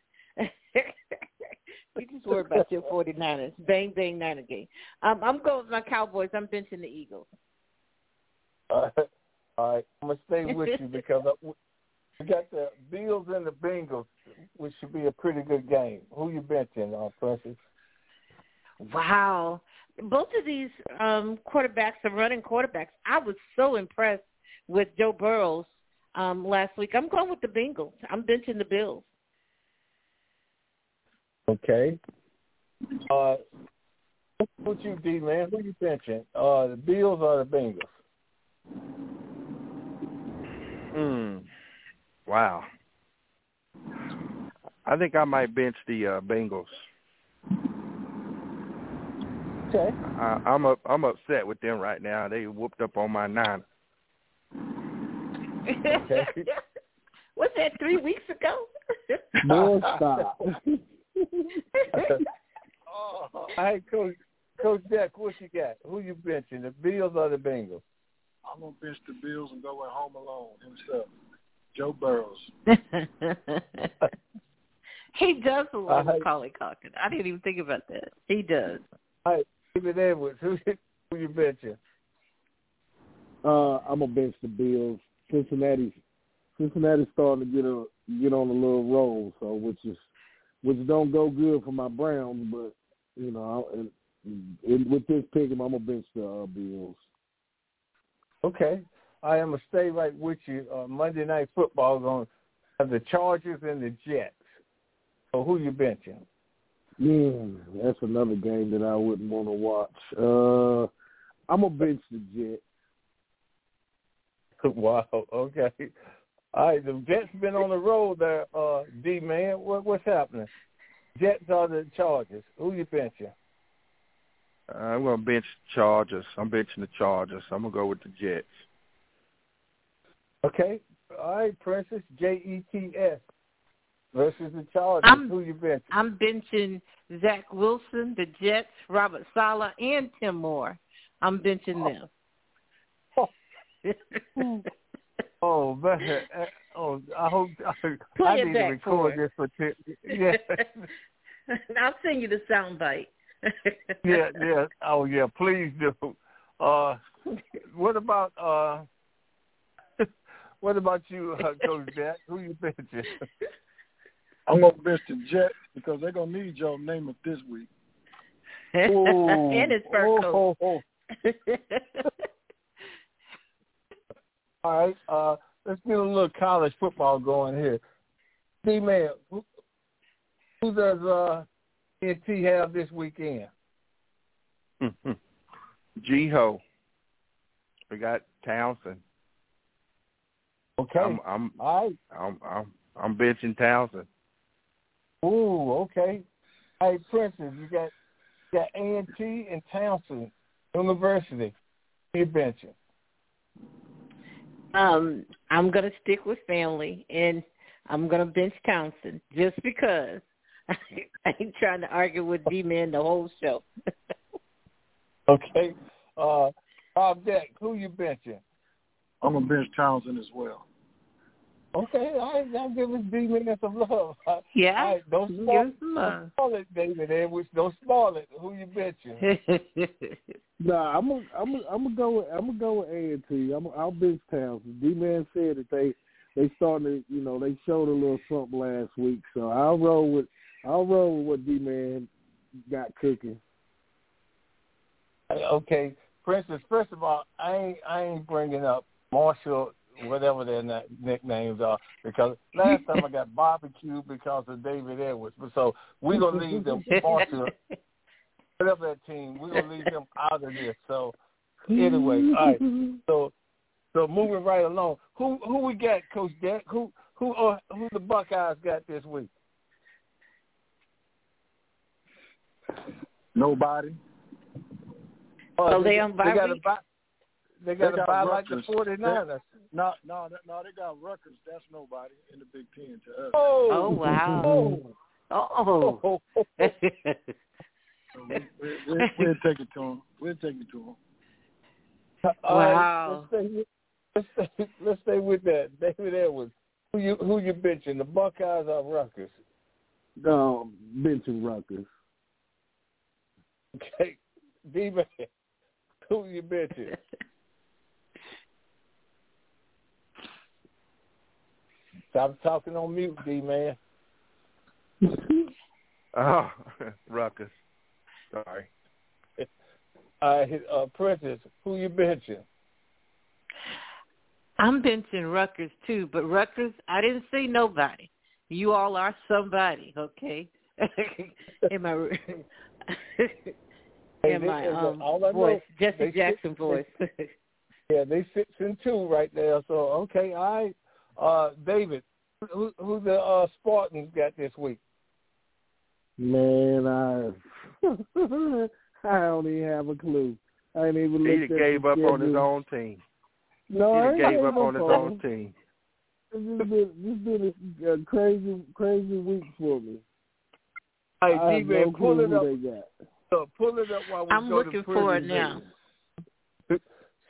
you just worry about your 49ers. Bang, bang, Niner game. Um, I'm going with my Cowboys. I'm benching the Eagles. All right, all right. I'm gonna stay with you because I, we got the Bills and the Bengals, which should be a pretty good game. Who you benching, uh, Francis? Wow. Both of these um, quarterbacks are running quarterbacks. I was so impressed with Joe Burrows um, last week. I'm going with the Bengals. I'm benching the Bills. Okay. Uh, what you D man? Who you benching? Uh, the Bills or the Bengals? Hmm. Wow. I think I might bench the uh, Bengals. Okay. I, I'm up. I'm upset with them right now. They whooped up on my nine. Okay. What's that, three weeks ago? Boy, stop. All right, Coach Coach Jack, what you got? Who you benching? The Bills or the Bengals? I'm gonna bench the Bills and go with Home Alone himself, Joe Burrows. he does a lot of Macaulay Culkin. I didn't even think about that. He does. All right, David Edwards, who who you benching? Uh, I'm gonna bench the Bills. Cincinnati's Cincinnati's starting to get a get on a little roll, so which is which don't go good for my Browns, but you know, and, and with this pick, I'm gonna bench the uh, Bills. Okay. I am gonna stay right with you. Uh, Monday Night Football going have the Chargers and the Jets. So who you benching? Yeah, that's another game that I wouldn't want to watch. Uh, I'm gonna bench the Jets. wow. Okay. All right. The Jets been on the road there. Uh, D man, what what's happening? Jets are the Chargers. Who you benching? Uh, I'm gonna bench Chargers. I'm benching the Chargers. I'm gonna go with the Jets. Okay. All right, Princess J E T S versus the Chargers. I'm- Who you benching? I'm benching Zach Wilson, the Jets, Robert Saleh, and Tim Moore. I'm benching them. Oh man! Uh, Oh, I hope I, Play I need to record this for Tim. Yeah, I'll send you the sound bite. yeah, yeah. Oh yeah, please do. Uh, what about uh, what about you, uh, Coach Jack? Who you benching? I'm gonna bench the Jets because they're gonna need Joe Namath this week. Oh, and his fur oh, coat. oh, oh. All right, uh, let's get a little college football going here. D man, who, who does uh NT have this weekend? G Ho. We got Towson. Okay. I'm I'm All right. I'm I'm I'm benching Towson. Ooh, okay. Hey, Princess, you got you got A and T and Towson University. You benching. Um, I'm gonna stick with family, and I'm gonna bench Towson just because. I ain't trying to argue with D Man the whole show. Okay. Uh, Bob Deck, who you benching? I'm gonna bench Towson as well. Okay, all right, now give us D Man some love. Yeah, All right, don't give spoil, us some don't love. spoil it, David Edwards. Don't spoil it. Who you benching? Nah, I'm gonna I'm gonna I'm gonna go with I'm gonna go with A and T. I'm I'll bench Towson. D man said that they they starting to you know they showed a little something last week, so I'll roll with I'll roll with what D man got cooking. Okay, Princess. First of all, I ain't I ain't bringing up Marshall, whatever their na- nicknames are, because last time I got barbecued because of David Edwards. But so we're gonna leave them Marshall, whatever that team, we're gonna leave them out of this. So anyway, all right. So so moving right along, who who we got, Coach Deck? Who who uh, who the Buckeyes got this week? Nobody. Oh, So they on bye they got a week? bye. They got They a got bye like the Rutgers. 49ers. No, no, no. They got Rutgers. That's nobody in the Big Ten to us. Oh, Oh, wow. Oh, oh. oh, So we, we, we, we'll take it to them. We'll take it to them. All right, Wow. let's, stay, with- let's, stay, let's stay with that. David Edwards. Who you who you benching? The Buckeyes or Rutgers? Um, benching Rutgers. Okay, D man. Who you benching? Stop talking on mute, D man. Oh, Ruckus. Sorry. All right, uh, Princess. Who you benching? I'm benching Rutgers too, but Rutgers, I didn't say nobody. You all are somebody, okay? in my Hey, in they- my um, all I know, voice, Jesse sit- Jackson they- voice. Yeah, they six and two right now. So okay, all right. Uh, David, who who the uh, Spartans got this week? Man, I I don't even have a clue. I ain't even He gave up on his own team. No, He I ain't gave up on his own team. It's just been, it's been a, a crazy, crazy week for me. Hey, I have D-Man, no pull clue it up. who they got. So pull it up while we I'm go looking to for it now.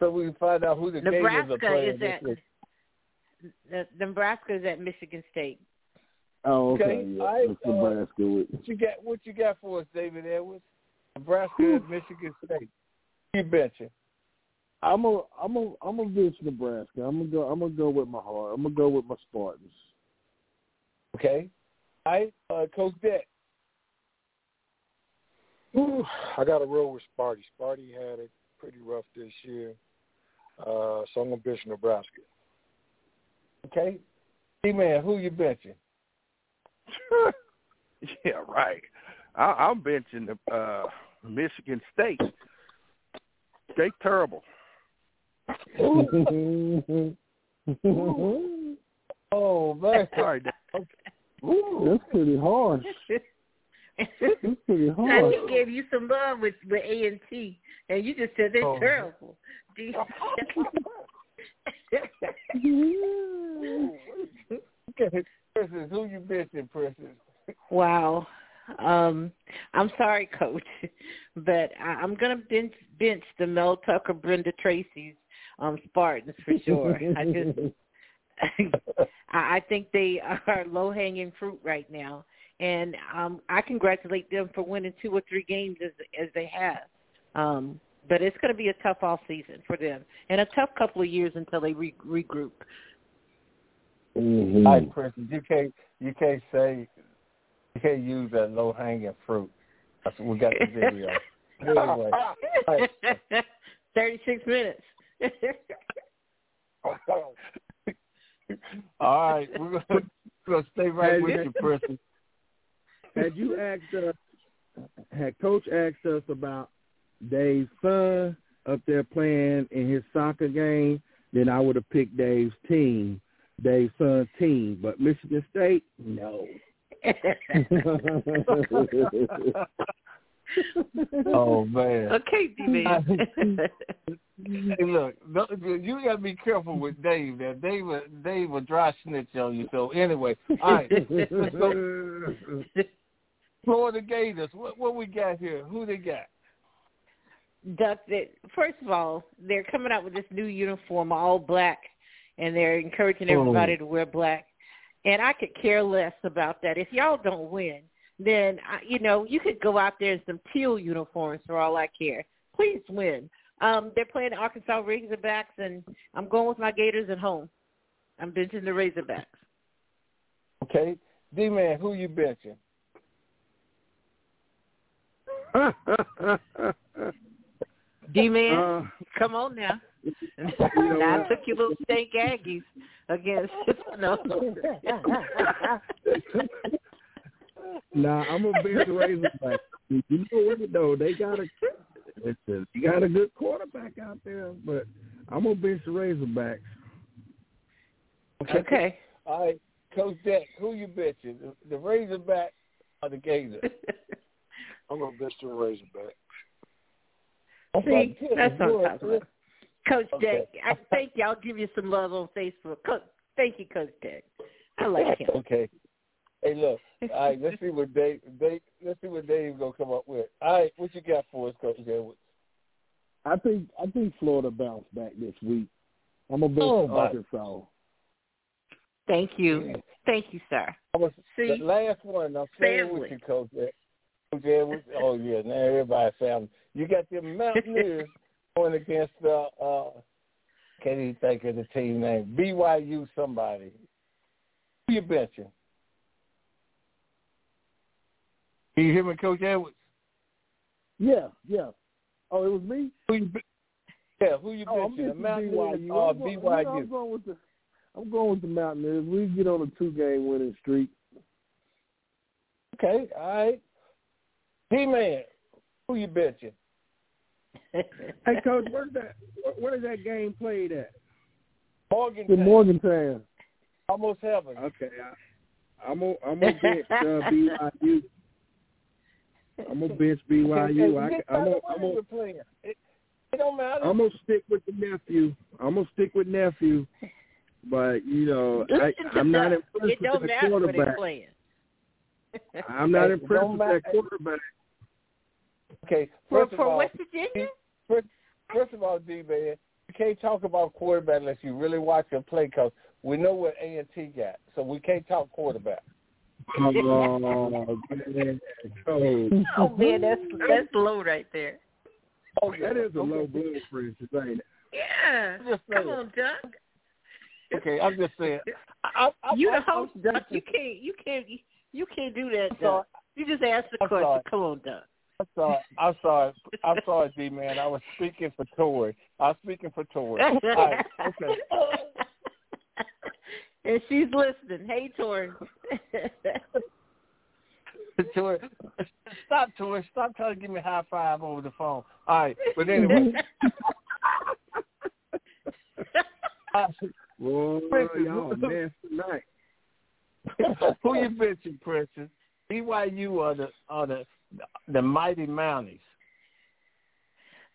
So we can find out who the Nebraska playing is this at week. the, Nebraska is at Michigan State. Oh, okay. Okay, Yeah, I, it's uh, Nebraska with What you got? What you got for us, David Edwards? Nebraska and Michigan State. You betcha. I'm a, I'm a, I'm a bench Nebraska. I'm gonna go. I'm gonna go with my heart. I'm gonna go with my Spartans. Okay. All right, uh, Coach Deck. Whew, I got to roll with Sparty. Sparty had it pretty rough this year, uh, so I'm gonna bench Nebraska. Okay. D-Man, who you benching? yeah, right. I, I'm benching the uh, Michigan State. They terrible. Oh, man. Sorry, Dad. That's pretty harsh. That's pretty And harsh. he gave you some love with with A and T, and you just said they're Oh. terrible. Okay. Princess, who you benching, Princess? wow. Um, I'm sorry, Coach, but I, I'm gonna bench bench the Mel Tucker, Brenda Tracy's um Spartans for sure. I just I think they are low hanging fruit right now, and um, I congratulate them for winning two or three games as as they have. Um, but it's going to be a tough off season for them, and a tough couple of years until they re- regroup. Mhm. All right, Princess, you can't you can't say you can't use that low hanging fruit. That's we got the video. anyway, right. Thirty six minutes. all right, we're gonna gonna stay right with you- you, Preston. Had you asked us, had Coach asked us about Dave's son up there playing in his soccer game, then I would have picked Dave's team, Dave's son's team. But Michigan State, no. oh man. okay, D-Man. Hey, look, you gotta be careful with Dave. There, Dave, will- Dave will dry snitch on you. So anyway, all right, let's go. Florida Gators. What, what we got here? Who they got? Duck, that first of all, they're coming out with this new uniform, all black, and they're encouraging everybody to wear black. And I could care less about that. If y'all don't win, then I, you know you could go out there in some teal uniforms for all I care. Please win. Um, they're playing the Arkansas Razorbacks, and I'm going with my Gators at home. I'm benching the Razorbacks. Okay, D man, who you benching? D-Man, Uh, come on now. know now I took your little stank Aggies against no. nah, I'm a bench Razorback. You know what though? They got a listen, you got a good quarterback out there, but I'm gonna bench the Razorbacks. Okay. All right, Coach Deck, who you benching? The, the Razorback or the Gators? I'm gonna bench the Razorback. See, that's what I'm talking about. Coach Okay. Deck, I think y'all give you some love on Facebook. Co- thank you, Coach Deck. I like him. Okay. Hey, look. All right, let's see what Dave. Dave let's see what Dave's gonna come up with. All right, what you got for us, Coach Edwards? I think I think Florida bounced back this week. I'm a bench Oh, my- Arkansas. Thank you. Thank you, sir. I was See? the last one. I'm saying with you, Coach. Oh yeah, now everybody family. You got the Mountaineers going against the uh can't even think of the team name. BYU somebody. Who you benching? Can you hear me, Coach Edwards? Yeah, yeah. Oh, it was me. Who you, yeah, who you Oh, I'm? The Mountaineers BYU. or I'm going, BYU? You know, I'm going with the I'm going with the Mountaineers. We get on a two game winning streak. Okay, all right. D man, who you benching? Hey, coach, where's that? where- Where is that game played at? Morgan. The Morgantown. Almost heaven. Okay, I, I'm gonna I'm gonna bench uh, BYU. I'm gonna bench BYU. I, I'm gonna I'm gonna playing. It, it don't matter. I'm gonna stick with the nephew. I'm gonna stick with nephew. But you know, I, I'm not impressed It with don't that matter what they're quarterback. playing. I'm not impressed don't with that quarterback. okay, For, first of for all, West Virginia? first, first of all, D man, you can't talk about quarterback unless you really watch him play. Cause we know what A and T got, so we can't talk quarterback. Oh, man. Coach. Oh man, that's that's low right there. Oh, yeah. That is a okay. low blood pressure, ain't it? Yeah. Come saying. on, Duck. Okay, I'm just saying. I, I, You I, the host, I'm You can't you can't you can't do that, I'm sorry. Duck. You just ask the I'm question. sorry. Come on, Duck. I'm sorry. I'm sorry. I'm sorry, D man. I was speaking for Tori. I was speaking for Tori. All right. Okay. and she's listening. Hey, Tori. Tori, stop, Tori. Stop trying to give me a high five over the phone. All right. But anyway, Boy, Princess, y'all who- mess tonight. who you benching, Princess? BYU are the are the the mighty Mounties?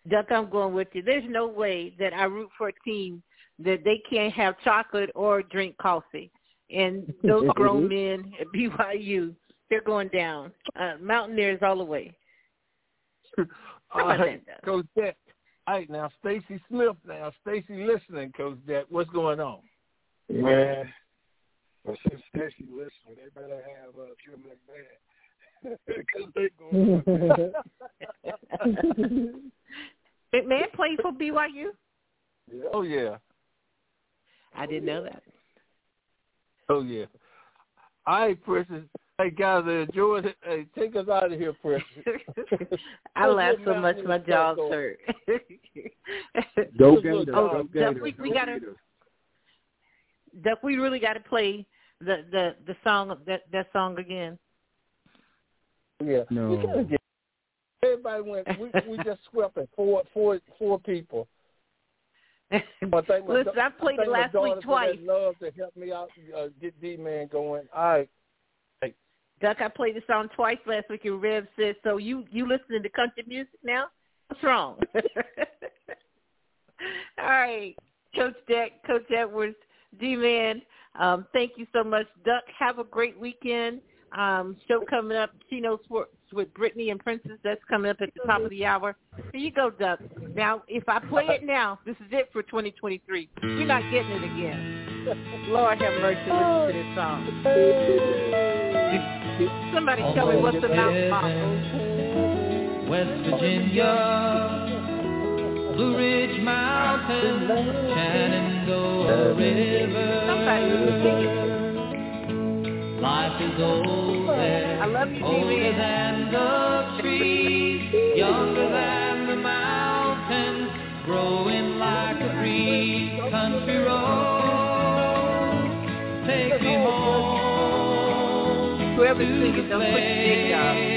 Duck, I'm going with you. There's no way that I root for a team that they can't have chocolate or drink coffee. And those grown men at BYU, they're going down. Uh, Mountaineers all the way. All about right, that, Doug? Coach Deck. All right, now Stacy Smith. Now Stacy, listening, Coach Deck. What's going on? Man, but since Stacy listening, they better have uh, Jim McMahon. Because they going McMahon played for BYU? yeah. Oh yeah. I didn't know that. Oh yeah. All right, Princess. Hey guys, enjoy it. Hey, take us out of here, Princess. I laugh so much my jaw's Go. hurt. Go Look, Gators. look, Go uh, Duck, we- we gotta- Gators. Duck, we really got to play the the the song that that song again? Yeah. No. Everybody went. We we just swept it. Four four four people. I thank my, Listen, I played thank it my last daughter week for that twice. Love to help me out, uh, get D man going. All right. Duck, I played the song twice last week, and Rev said, "So you you listening to country music now? What's wrong?" All right, Coach Deck, Coach Edwards, D Man. Um, thank you so much, Duck. Have a great weekend. Um, show coming up, Chino Sports with Brittany and Princess. That's coming up at the top of the hour. Here you go, Duck. Now, if I play it now, this is it for 2023. You're not getting it again. Lord have mercy. Listen to this song. Somebody tell me what's the mountain. West Virginia, Blue Ridge Mountains, Shenandoah River. Somebody sing it. Life is old there, I love you, older than the trees, younger than the mountains, growing like a breeze. Country road, take me home. Whoever's to singing, don't put your dick.